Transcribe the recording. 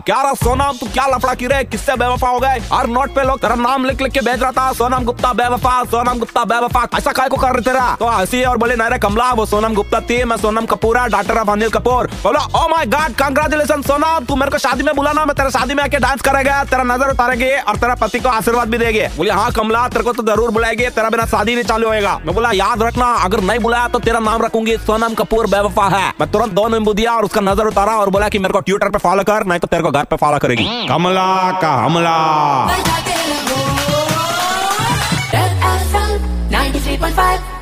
क्या रहा सोनाम, तू क्या लफड़ा की रे? किससे बेवफा हो गए? हर नोट पे लोग तेरा नाम लिख लिख के भेज रहा था। सोनम गुप्ता बेवफा, सोनम गुप्ता बेवफा। ऐसा काय को कर रहे तेरा? तो हँसी और बोले नरे कमला, वो सोनम गुप्ता थी। मैं सोनम कपूर है डॉक्टर ऑफ़ अनिल कपूर। बोला oh my god congratulation Sonam. तू मेरे को शादी में बुलाना मैं तेरे शादी में आके डांस करेगा। तेरा नज़र उतारेंगे और तेरा पति को आशीर्वाद भी देगी। बोले हाँ कमला, तेरे को तो ज़रूर बुलाएगी। तेरा बिना शादी नहीं चालू होगा मैं बोला, याद रखना, अगर नहीं बुलाया तो तेरा नाम रखूँगी। सोनम कपूर बेवफा है। मैं तुरंत दो नींबू दिया और उसका नज़र उतारा और बोला की मेरे को ट्विटर पे फॉलो कर, नहीं तो तेरे को घर पे फॉलो करेगी कमला का हमला बजाते रहो Red FM 93.5